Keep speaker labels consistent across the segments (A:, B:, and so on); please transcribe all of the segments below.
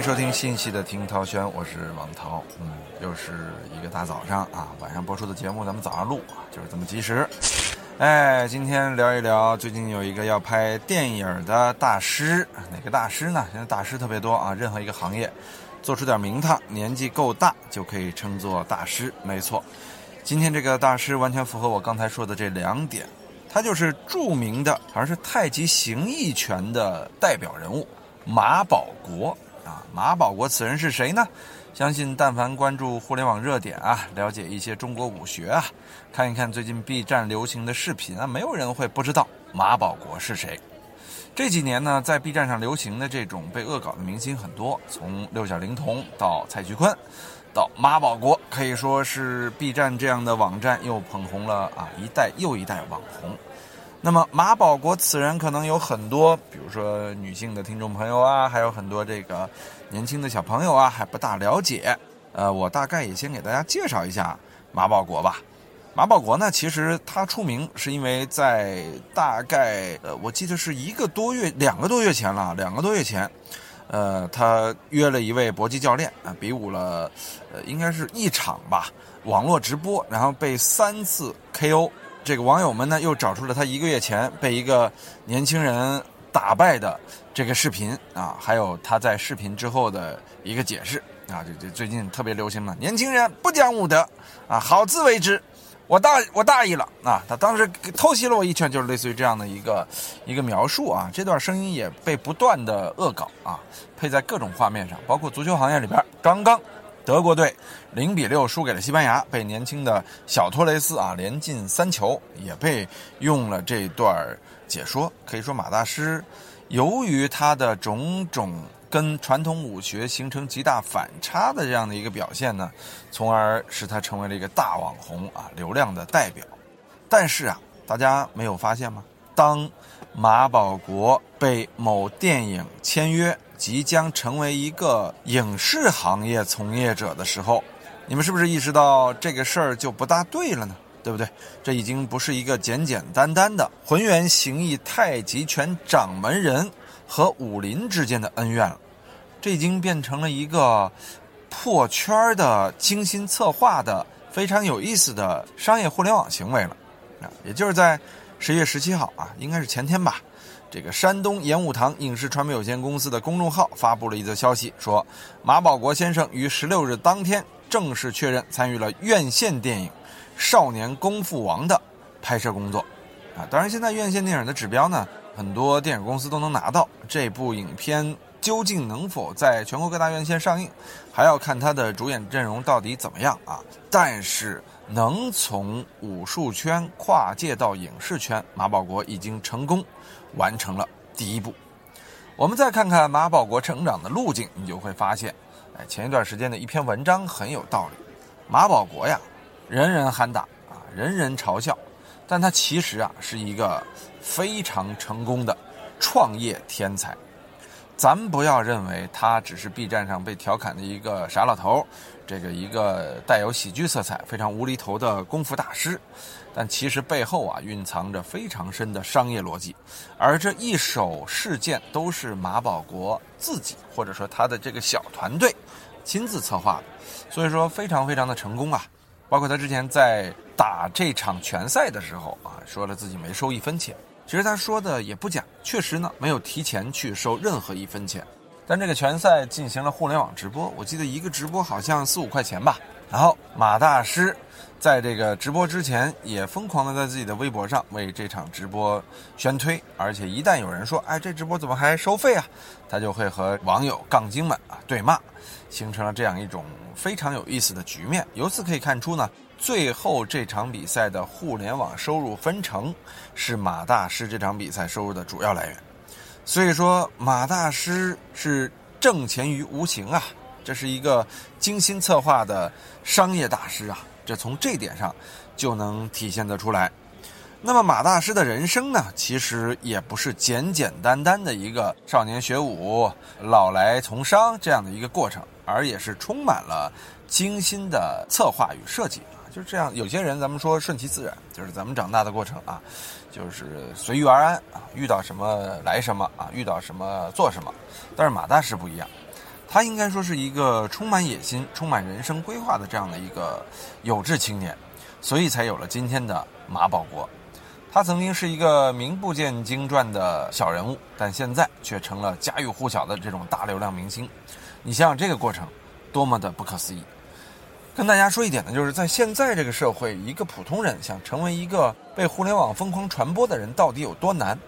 A: 迎收听信息的《听涛轩》，我是王涛。嗯，又是一个大早上啊，晚上播出的节目咱们早上录啊，就是这么及时。哎，今天聊一聊最近有一个要拍电影的大师，哪个大师呢？现在大师特别多啊，任何一个行业做出点名堂，年纪够大就可以称作大师。没错，今天这个大师完全符合我刚才说的这两点，他就是著名的，好像是太极形意拳的代表人物马保国。啊，马保国此人是谁呢？相信但凡关注互联网热点啊，了解一些中国武学啊，看一看最近 B 站流行的视频啊，没有人会不知道马保国是谁。这几年呢，在 B 站上流行的这种被恶搞的明星很多，从六小龄童到蔡徐坤，到马保国，可以说是 B 站这样的网站又捧红了啊一代又一代网红。那么马保国此人可能有很多，比如说女性的听众朋友啊，还有很多这个年轻的小朋友啊还不大了解。呃，我大概也先给大家介绍一下马保国吧。马保国呢，其实他出名是因为在大概呃，我记得是一个多月、两个多月前了，两个多月前，呃，他约了一位搏击教练啊，比武了，呃，应该是一场吧，网络直播，然后被三次 KO。这个网友们呢，又找出了他一个月前被一个年轻人打败的这个视频啊，还有他在视频之后的一个解释啊，这这最近特别流行嘛，年轻人不讲武德啊，好自为之，我大我大意了啊，他当时偷袭了我一拳，就是类似于这样的一个一个描述啊，这段声音也被不断的恶搞啊，配在各种画面上，包括足球行业里边，刚刚。德国队零比六输给了西班牙，被年轻的小托雷斯啊连进三球，也被用了这段解说。可以说马大师，由于他的种种跟传统武学形成极大反差的这样的一个表现呢，从而使他成为了一个大网红啊流量的代表。但是啊，大家没有发现吗？当马保国被某电影签约。即将成为一个影视行业从业者的时候，你们是不是意识到这个事儿就不大对了呢？对不对？这已经不是一个简简单单的浑元形意太极拳掌门人和武林之间的恩怨了，这已经变成了一个破圈的精心策划的非常有意思的商业互联网行为了。啊，也就是在十一月十七号啊，应该是前天吧。这个山东演武堂影视传媒有限公司的公众号发布了一则消息，说马保国先生于十六日当天正式确认参与了院线电影《少年功夫王》的拍摄工作。啊，当然，现在院线电影的指标呢，很多电影公司都能拿到。这部影片究竟能否在全国各大院线上映，还要看它的主演阵容到底怎么样啊。但是，能从武术圈跨界到影视圈，马保国已经成功。完成了第一步，我们再看看马保国成长的路径，你就会发现，前一段时间的一篇文章很有道理。马保国呀，人人喊打啊，人人嘲笑，但他其实啊是一个非常成功的创业天才。咱不要认为他只是 B 站上被调侃的一个傻老头，这个一个带有喜剧色彩、非常无厘头的功夫大师。但其实背后啊蕴藏着非常深的商业逻辑，而这一手事件都是马保国自己或者说他的这个小团队亲自策划的，所以说非常非常的成功啊！包括他之前在打这场拳赛的时候啊，说了自己没收一分钱，其实他说的也不假，确实呢没有提前去收任何一分钱。但这个拳赛进行了互联网直播，我记得一个直播好像四五块钱吧。然后马大师。在这个直播之前，也疯狂的在自己的微博上为这场直播宣推，而且一旦有人说“哎，这直播怎么还收费啊”，他就会和网友杠精们啊对骂，形成了这样一种非常有意思的局面。由此可以看出呢，最后这场比赛的互联网收入分成是马大师这场比赛收入的主要来源。所以说，马大师是挣钱于无形啊，这是一个精心策划的商业大师啊。这从这点上就能体现得出来。那么马大师的人生呢，其实也不是简简单单的一个少年学武、老来从商这样的一个过程，而也是充满了精心的策划与设计啊。就是这样，有些人咱们说顺其自然，就是咱们长大的过程啊，就是随遇而安啊，遇到什么来什么啊，遇到什么做什么。但是马大师不一样。他应该说是一个充满野心、充满人生规划的这样的一个有志青年，所以才有了今天的马保国。他曾经是一个名不见经传的小人物，但现在却成了家喻户晓的这种大流量明星。你想想这个过程，多么的不可思议！跟大家说一点呢，就是在现在这个社会，一个普通人想成为一个被互联网疯狂传播的人，到底有多难？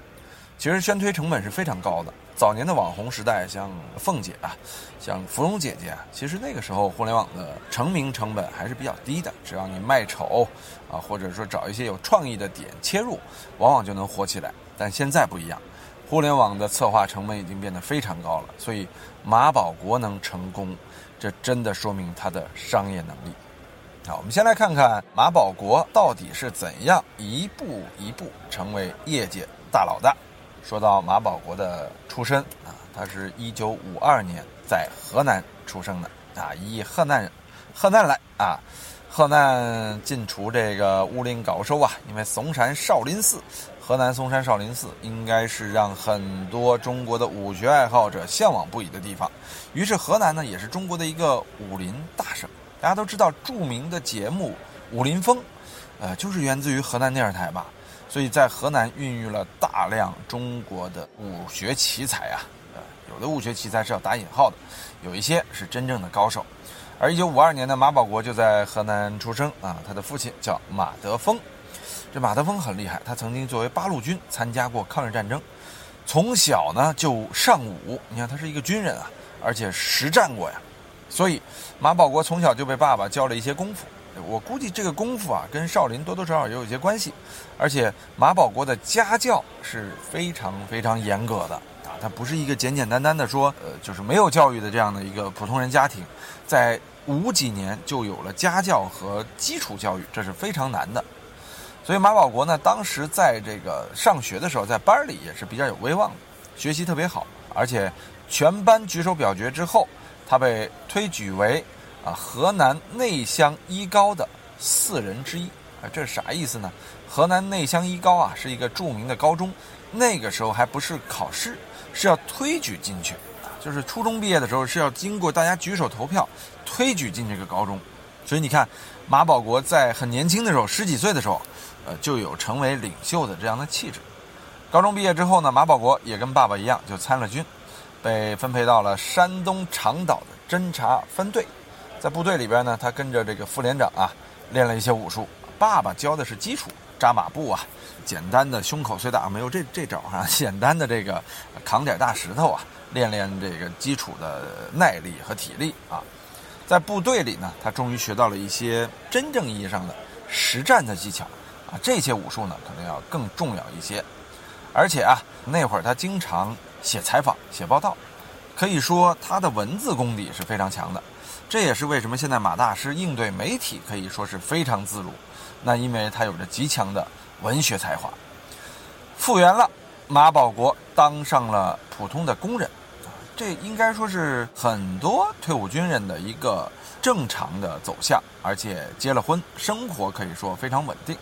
A: 其实宣推成本是非常高的。早年的网红时代，像凤姐啊，像芙蓉姐姐啊，其实那个时候互联网的成名成本还是比较低的，只要你卖丑啊，或者说找一些有创意的点切入，往往就能火起来。但现在不一样，互联网的策划成本已经变得非常高了，所以马保国能成功，这真的说明他的商业能力。好，我们先来看看马保国到底是怎样一步一步成为业界大佬的。说到马保国的出身啊，他是一九五二年在河南出生的啊，以河南人河南来啊，河南进出这个武林高手啊，因为嵩山少林寺，河南嵩山少林寺应该是让很多中国的武学爱好者向往不已的地方。于是河南呢，也是中国的一个武林大省。大家都知道著名的节目《武林风》，呃，就是源自于河南电视台吧。所以在河南孕育了大量中国的武学奇才啊，呃，有的武学奇才是要打引号的，有一些是真正的高手。而一九五二年的马保国就在河南出生啊，他的父亲叫马德峰。这马德峰很厉害，他曾经作为八路军参加过抗日战争，从小呢就尚武，你看他是一个军人啊，而且实战过呀，所以马保国从小就被爸爸教了一些功夫。我估计这个功夫啊，跟少林多多少少也有一些关系，而且马保国的家教是非常非常严格的啊，他不是一个简简单单的说，呃，就是没有教育的这样的一个普通人家庭，在五几年就有了家教和基础教育，这是非常难的。所以马保国呢，当时在这个上学的时候，在班里也是比较有威望的，学习特别好，而且全班举手表决之后，他被推举为。啊，河南内乡一高的四人之一啊，这是啥意思呢？河南内乡一高啊，是一个著名的高中，那个时候还不是考试，是要推举进去，就是初中毕业的时候是要经过大家举手投票推举进这个高中。所以你看，马保国在很年轻的时候，十几岁的时候，呃，就有成为领袖的这样的气质。高中毕业之后呢，马保国也跟爸爸一样，就参了军，被分配到了山东长岛的侦察分队。在部队里边呢，他跟着这个副连长啊，练了一些武术。爸爸教的是基础扎马步啊，简单的胸口碎大没有这这招啊，简单的这个扛点大石头啊，练练这个基础的耐力和体力啊。在部队里呢，他终于学到了一些真正意义上的实战的技巧这些武术呢可能要更重要一些。而且啊，那会儿他经常写采访、写报道，可以说他的文字功底是非常强的。这也是为什么现在马大师应对媒体可以说是非常自如，那因为他有着极强的文学才华。复原了，马保国当上了普通的工人，这应该说是很多退伍军人的一个正常的走向，而且结了婚，生活可以说非常稳定。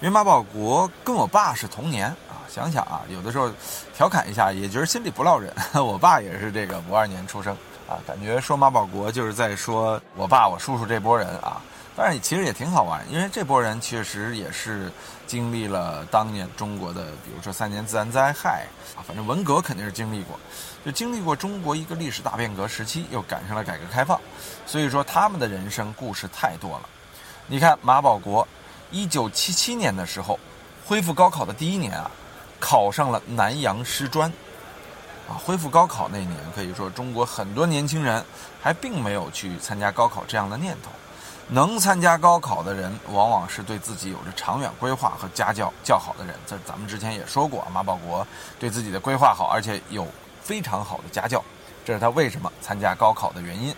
A: 因为马保国跟我爸是同年啊，想想啊，有的时候调侃一下，也觉得心里不落忍。我爸也是这个五二年出生。啊，感觉说马保国就是在说我爸、我叔叔这波人啊，但是其实也挺好玩，因为这波人确实也是经历了当年中国的，比如说三年自然灾害啊，反正文革肯定是经历过，就经历过中国一个历史大变革时期，又赶上了改革开放，所以说他们的人生故事太多了。你看马保国，一九七七年的时候，恢复高考的第一年啊，考上了南阳师专。啊，恢复高考那年，可以说中国很多年轻人还并没有去参加高考这样的念头。能参加高考的人，往往是对自己有着长远规划和家教较好的人。这咱们之前也说过，马保国对自己的规划好，而且有非常好的家教，这是他为什么参加高考的原因。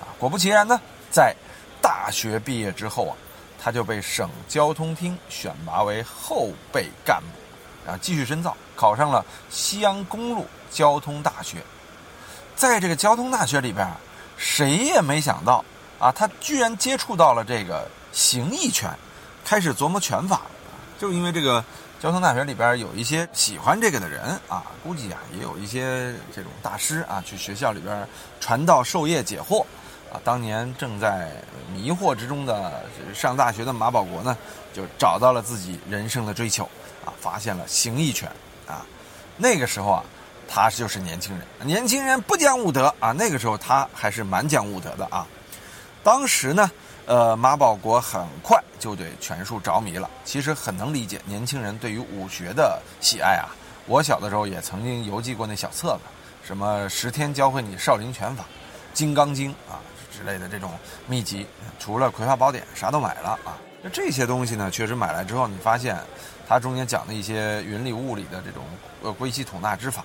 A: 啊，果不其然呢，在大学毕业之后啊，他就被省交通厅选拔为后备干部。啊，继续深造，考上了西安公路交通大学。在这个交通大学里边，谁也没想到啊，他居然接触到了这个形意拳，开始琢磨拳法了。就因为这个交通大学里边有一些喜欢这个的人啊，估计啊也有一些这种大师啊，去学校里边传道授业解惑啊。当年正在迷惑之中的上大学的马保国呢，就找到了自己人生的追求啊，发现了形意拳啊。那个时候啊，他就是年轻人，年轻人不讲武德啊。那个时候他还是蛮讲武德的啊。当时呢。呃，马保国很快就对拳术着迷了。其实很能理解年轻人对于武学的喜爱啊。我小的时候也曾经邮寄过那小册子，什么十天教会你少林拳法、金刚经啊之类的这种秘籍。除了《葵花宝典》，啥都买了啊。那这些东西呢，确实买来之后，你发现它中间讲的一些云里雾里的这种呃归西统纳之法，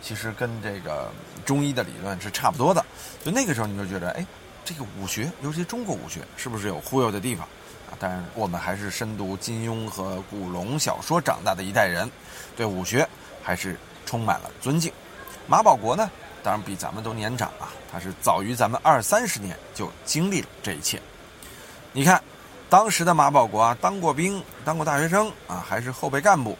A: 其实跟这个中医的理论是差不多的。就那个时候你就觉得，哎。这个武学，尤其中国武学，是不是有忽悠的地方啊？当然，我们还是深读金庸和古龙小说长大的一代人，对武学还是充满了尊敬。马保国呢，当然比咱们都年长啊，他是早于咱们二三十年就经历了这一切。你看，当时的马保国啊，当过兵，当过大学生啊，还是后备干部。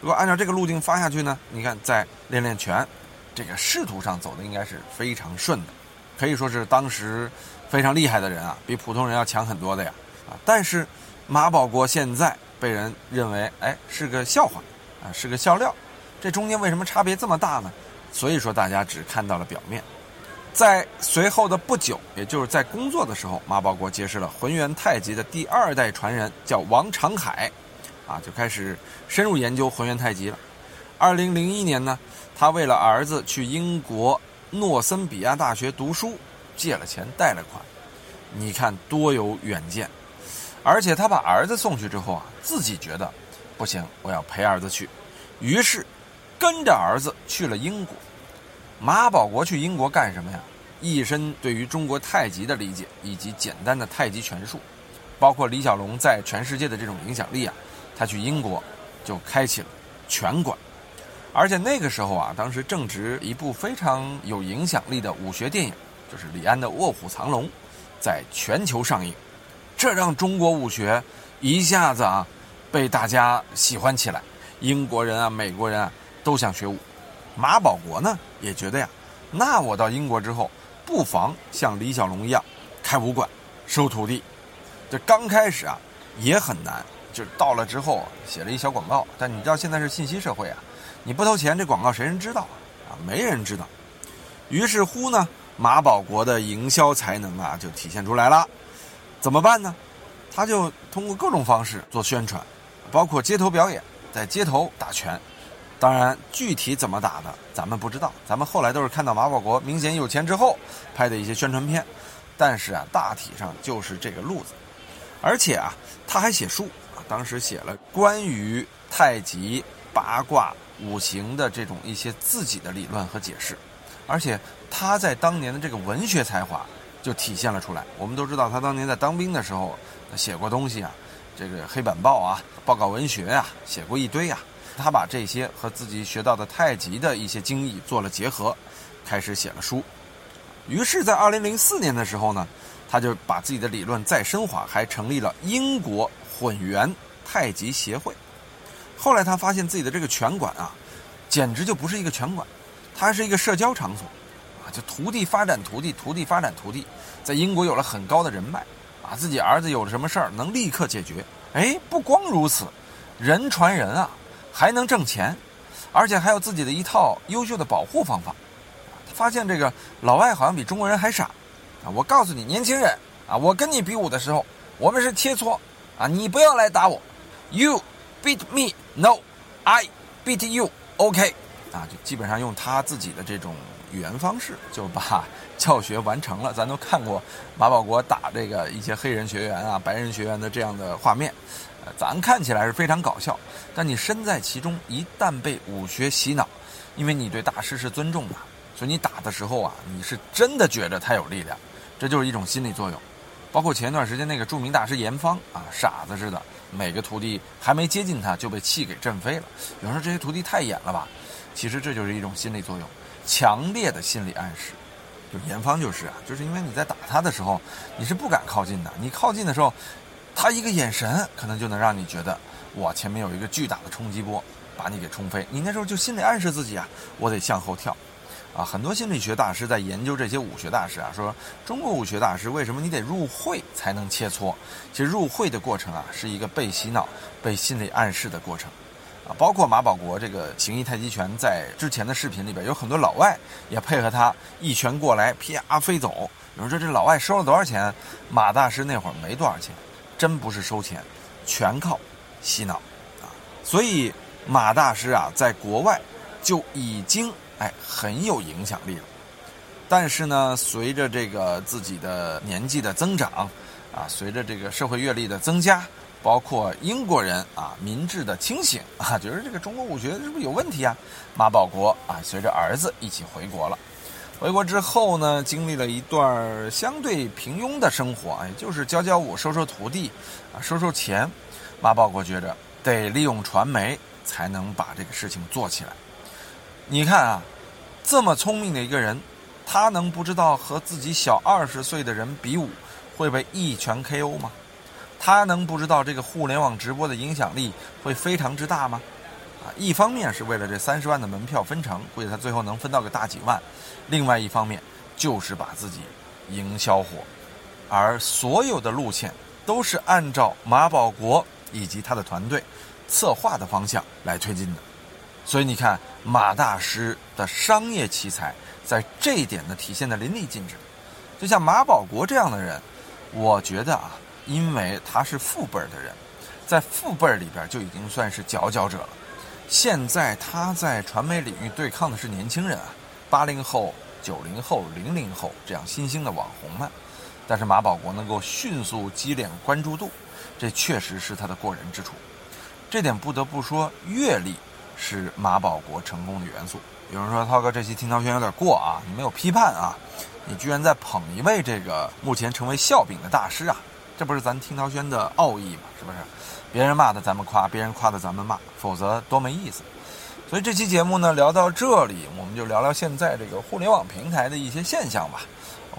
A: 如果按照这个路径发下去呢，你看在练练拳，这个仕途上走的应该是非常顺的。可以说是当时非常厉害的人啊，比普通人要强很多的呀啊！但是马保国现在被人认为哎是个笑话啊，是个笑料，这中间为什么差别这么大呢？所以说大家只看到了表面。在随后的不久，也就是在工作的时候，马保国结识了浑元太极的第二代传人，叫王长海，啊，就开始深入研究浑元太极了。二零零一年呢，他为了儿子去英国。诺森比亚大学读书，借了钱贷了款，你看多有远见。而且他把儿子送去之后啊，自己觉得不行，我要陪儿子去，于是跟着儿子去了英国。马保国去英国干什么呀？一身对于中国太极的理解，以及简单的太极拳术，包括李小龙在全世界的这种影响力啊，他去英国就开启了拳馆。而且那个时候啊，当时正值一部非常有影响力的武学电影，就是李安的《卧虎藏龙》，在全球上映，这让中国武学一下子啊被大家喜欢起来。英国人啊、美国人啊都想学武。马保国呢也觉得呀，那我到英国之后，不妨像李小龙一样开武馆、收徒弟。这刚开始啊也很难，就是到了之后写了一小广告。但你知道现在是信息社会啊。你不投钱，这广告谁人知道啊？没人知道。于是乎呢，马保国的营销才能啊就体现出来了。怎么办呢？他就通过各种方式做宣传，包括街头表演，在街头打拳。当然，具体怎么打的，咱们不知道。咱们后来都是看到马保国明显有钱之后拍的一些宣传片。但是啊，大体上就是这个路子。而且啊，他还写书啊，当时写了关于太极八卦。五行的这种一些自己的理论和解释，而且他在当年的这个文学才华就体现了出来。我们都知道他当年在当兵的时候写过东西啊，这个黑板报啊、报告文学啊，写过一堆啊。他把这些和自己学到的太极的一些精义做了结合，开始写了书。于是，在二零零四年的时候呢，他就把自己的理论再升华，还成立了英国混元太极协会。后来他发现自己的这个拳馆啊，简直就不是一个拳馆，它是一个社交场所，啊，就徒弟发展徒弟，徒弟发展徒弟，在英国有了很高的人脉，啊，自己儿子有了什么事儿能立刻解决。哎，不光如此，人传人啊，还能挣钱，而且还有自己的一套优秀的保护方法。他发现这个老外好像比中国人还傻，啊，我告诉你，年轻人啊，我跟你比武的时候，我们是切磋，啊，你不要来打我，you。Beat me, no, I beat you. OK，啊，就基本上用他自己的这种语言方式，就把教学完成了。咱都看过马保国打这个一些黑人学员啊、白人学员的这样的画面，呃，咱看起来是非常搞笑，但你身在其中，一旦被武学洗脑，因为你对大师是尊重的，所以你打的时候啊，你是真的觉得他有力量，这就是一种心理作用。包括前一段时间那个著名大师严方啊，傻子似的。每个徒弟还没接近他就被气给震飞了。有人说这些徒弟太演了吧？其实这就是一种心理作用，强烈的心理暗示。就严方就是啊，就是因为你在打他的时候，你是不敢靠近的。你靠近的时候，他一个眼神可能就能让你觉得哇前面有一个巨大的冲击波，把你给冲飞。你那时候就心里暗示自己啊，我得向后跳。啊，很多心理学大师在研究这些武学大师啊，说中国武学大师为什么你得入会才能切磋？其实入会的过程啊，是一个被洗脑、被心理暗示的过程。包括马保国这个形意太极拳，在之前的视频里边有很多老外也配合他一拳过来，啪飞走。有人说这老外收了多少钱？马大师那会儿没多少钱，真不是收钱，全靠洗脑啊。所以马大师啊，在国外就已经。哎，很有影响力了。但是呢，随着这个自己的年纪的增长，啊，随着这个社会阅历的增加，包括英国人啊民智的清醒啊，觉得这个中国武学是不是有问题啊？马保国啊，随着儿子一起回国了。回国之后呢，经历了一段相对平庸的生活，也就是教教武、收收徒弟，啊，收收钱。马保国觉着得利用传媒才能把这个事情做起来。你看啊，这么聪明的一个人，他能不知道和自己小二十岁的人比武会被一拳 KO 吗？他能不知道这个互联网直播的影响力会非常之大吗？啊，一方面是为了这三十万的门票分成，估计他最后能分到个大几万；另外一方面就是把自己营销火，而所有的路线都是按照马保国以及他的团队策划的方向来推进的。所以你看，马大师的商业奇才在这一点呢体现的淋漓尽致。就像马保国这样的人，我觉得啊，因为他是父辈儿的人，在父辈儿里边就已经算是佼佼者了。现在他在传媒领域对抗的是年轻人啊，八零后、九零后、零零后这样新兴的网红们。但是马保国能够迅速积累关注度，这确实是他的过人之处。这点不得不说，阅历。是马保国成功的元素。有人说：“涛哥，这期听涛轩有点过啊，你没有批判啊，你居然在捧一位这个目前成为笑柄的大师啊，这不是咱听涛轩的奥义吗？是不是？别人骂的咱们夸，别人夸的咱们骂，否则多没意思。所以这期节目呢，聊到这里，我们就聊聊现在这个互联网平台的一些现象吧，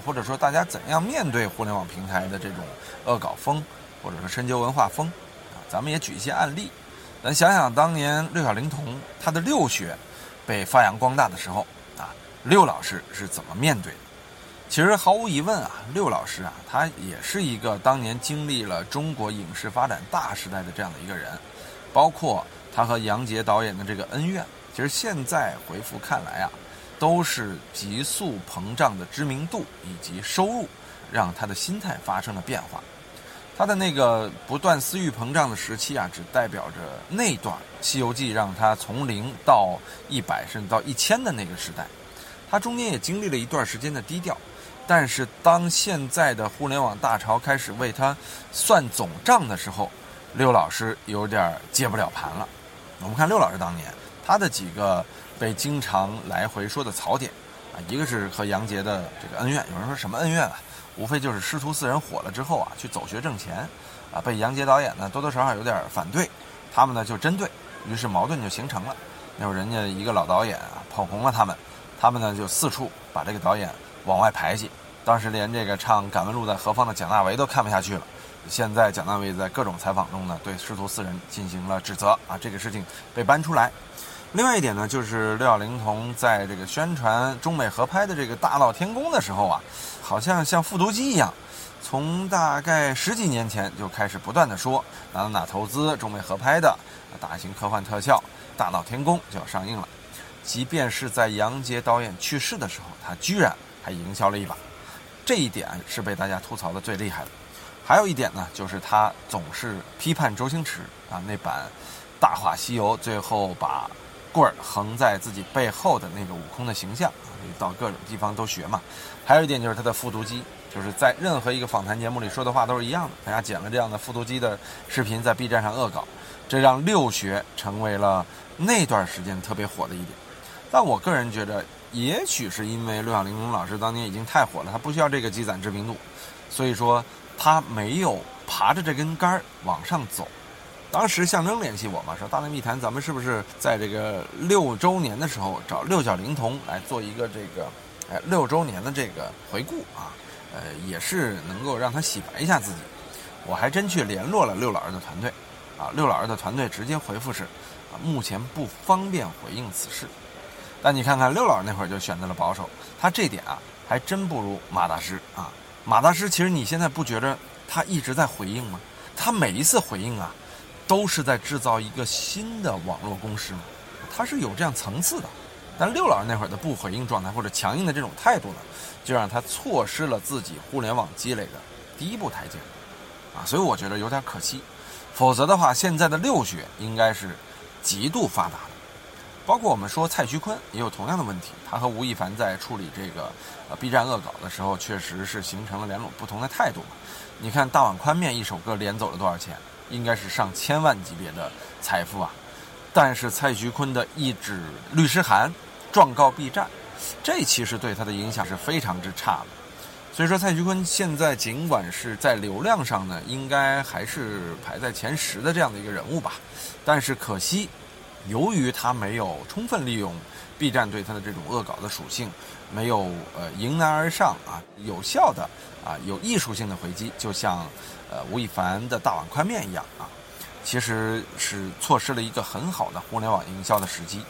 A: 或者说大家怎样面对互联网平台的这种恶搞风，或者说深究文化风啊，咱们也举一些案例。”咱想想当年六小龄童他的六学被发扬光大的时候啊，六老师是怎么面对的？其实毫无疑问啊，六老师啊，他也是一个当年经历了中国影视发展大时代的这样的一个人，包括他和杨洁导演的这个恩怨，其实现在回复看来啊，都是急速膨胀的知名度以及收入，让他的心态发生了变化。他的那个不断私欲膨胀的时期啊，只代表着那段《西游记》让他从零到一百，甚至到一千的那个时代。他中间也经历了一段时间的低调，但是当现在的互联网大潮开始为他算总账的时候，六老师有点接不了盘了。我们看六老师当年他的几个被经常来回说的槽点啊，一个是和杨洁的这个恩怨，有人说什么恩怨啊？无非就是师徒四人火了之后啊，去走学挣钱，啊，被杨洁导演呢多多少少有点反对，他们呢就针对，于是矛盾就形成了。那会儿人家一个老导演啊捧红了他们，他们呢就四处把这个导演往外排挤。当时连这个唱《敢问路在何方》的蒋大为都看不下去了。现在蒋大为在各种采访中呢对师徒四人进行了指责啊，这个事情被搬出来。另外一点呢，就是六小龄童在这个宣传中美合拍的这个大闹天宫的时候啊，好像像复读机一样，从大概十几年前就开始不断的说哪哪哪投资中美合拍的大型科幻特效大闹天宫就要上映了，即便是在杨洁导演去世的时候，他居然还营销了一把，这一点是被大家吐槽的最厉害的。还有一点呢，就是他总是批判周星驰啊那版《大话西游》，最后把。棍儿横在自己背后的那个悟空的形象，到各种地方都学嘛。还有一点就是他的复读机，就是在任何一个访谈节目里说的话都是一样的。大家剪了这样的复读机的视频在 B 站上恶搞，这让六学成为了那段时间特别火的一点。但我个人觉得，也许是因为六小龄童老师当年已经太火了，他不需要这个积攒知名度，所以说他没有爬着这根杆儿往上走。当时象征联系我嘛，说大内密谈，咱们是不是在这个六周年的时候找六小龄童来做一个这个，哎，六周年的这个回顾啊？呃，也是能够让他洗白一下自己。我还真去联络了六老师的团队，啊，六老师的团队直接回复是，啊，目前不方便回应此事。但你看看六老师那会儿就选择了保守，他这点啊还真不如马大师啊。马大师其实你现在不觉着他一直在回应吗？他每一次回应啊，都是在制造一个新的网络攻势吗？他是有这样层次的。但六老师那会儿的不回应状态或者强硬的这种态度呢，就让他错失了自己互联网积累的第一步台阶，啊，所以我觉得有点可惜。否则的话，现在的六学应该是极度发达的。包括我们说蔡徐坤也有同样的问题，他和吴亦凡在处理这个呃 B 站恶搞的时候，确实是形成了两种不同的态度。你看大碗宽面一首歌连走了多少钱？应该是上千万级别的财富啊。但是蔡徐坤的一纸律师函状告 B 站，这其实对他的影响是非常之差的。所以说蔡徐坤现在尽管是在流量上呢，应该还是排在前十的这样的一个人物吧，但是可惜。由于他没有充分利用 B 站对他的这种恶搞的属性，没有呃迎难而上啊，有效的啊有艺术性的回击，就像呃吴亦凡的大碗宽面一样啊，其实是错失了一个很好的互联网营销的时机。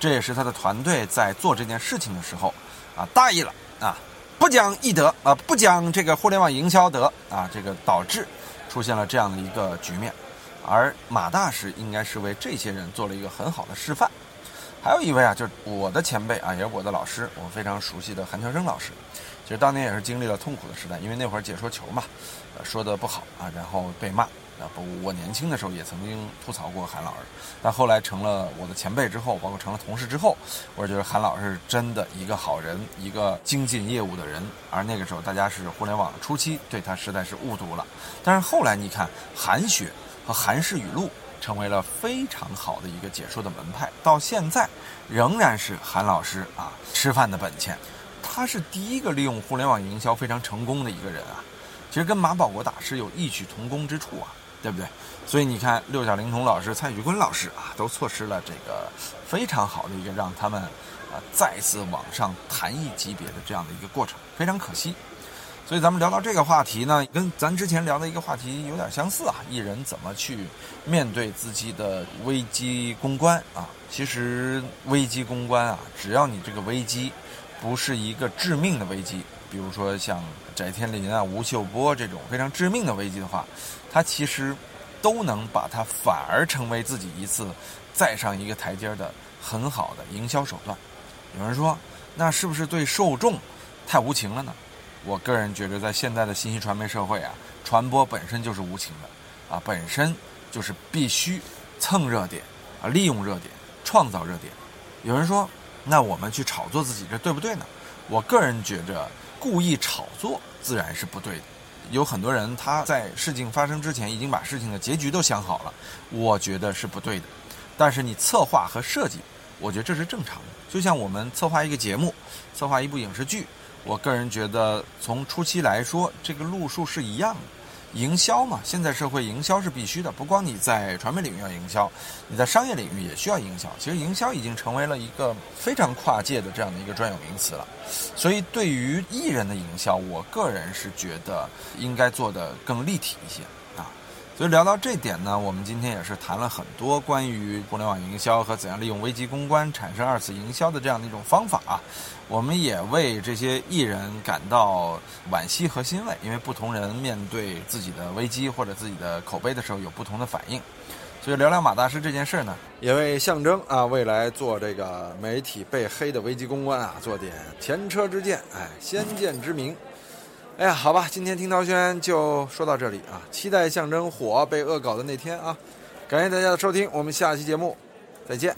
A: 这也是他的团队在做这件事情的时候啊大意了啊，不讲义德啊，不讲这个互联网营销德啊，这个导致出现了这样的一个局面。而马大师应该是为这些人做了一个很好的示范。还有一位啊，就是我的前辈啊，也是我的老师，我非常熟悉的韩乔生老师。其实当年也是经历了痛苦的时代，因为那会儿解说球嘛，呃，说的不好啊，然后被骂。啊不，我年轻的时候也曾经吐槽过韩老师，但后来成了我的前辈之后，包括成了同事之后，我觉得韩老师真的一个好人，一个精进业务的人。而那个时候大家是互联网初期，对他实在是误读了。但是后来你看韩雪。和韩式语录成为了非常好的一个解说的门派，到现在仍然是韩老师啊吃饭的本钱。他是第一个利用互联网营销非常成功的一个人啊，其实跟马保国大师有异曲同工之处啊，对不对？所以你看六小龄童老师、蔡徐坤老师啊，都错失了这个非常好的一个让他们啊再次往上弹一级别的这样的一个过程，非常可惜。所以咱们聊到这个话题呢，跟咱之前聊的一个话题有点相似啊。艺人怎么去面对自己的危机公关啊？其实危机公关啊，只要你这个危机不是一个致命的危机，比如说像翟天临啊、吴秀波这种非常致命的危机的话，他其实都能把它反而成为自己一次再上一个台阶的很好的营销手段。有人说，那是不是对受众太无情了呢？我个人觉得，在现在的信息传媒社会啊，传播本身就是无情的，啊，本身就是必须蹭热点，啊，利用热点，创造热点。有人说，那我们去炒作自己，这对不对呢？我个人觉着，故意炒作自然是不对的。有很多人他在事情发生之前已经把事情的结局都想好了，我觉得是不对的。但是你策划和设计，我觉得这是正常的。就像我们策划一个节目，策划一部影视剧。我个人觉得，从初期来说，这个路数是一样的。营销嘛，现在社会营销是必须的，不光你在传媒领域要营销，你在商业领域也需要营销。其实营销已经成为了一个非常跨界的这样的一个专有名词了。所以，对于艺人的营销，我个人是觉得应该做得更立体一些。所以聊到这点呢，我们今天也是谈了很多关于互联网营销和怎样利用危机公关产生二次营销的这样的一种方法啊。我们也为这些艺人感到惋惜和欣慰，因为不同人面对自己的危机或者自己的口碑的时候有不同的反应。所以聊聊马大师这件事呢，也为象征啊未来做这个媒体被黑的危机公关啊做点前车之鉴，哎，先见之明。哎呀，好吧，今天听涛轩就说到这里啊，期待象征火被恶搞的那天啊！感谢大家的收听，我们下期节目再见。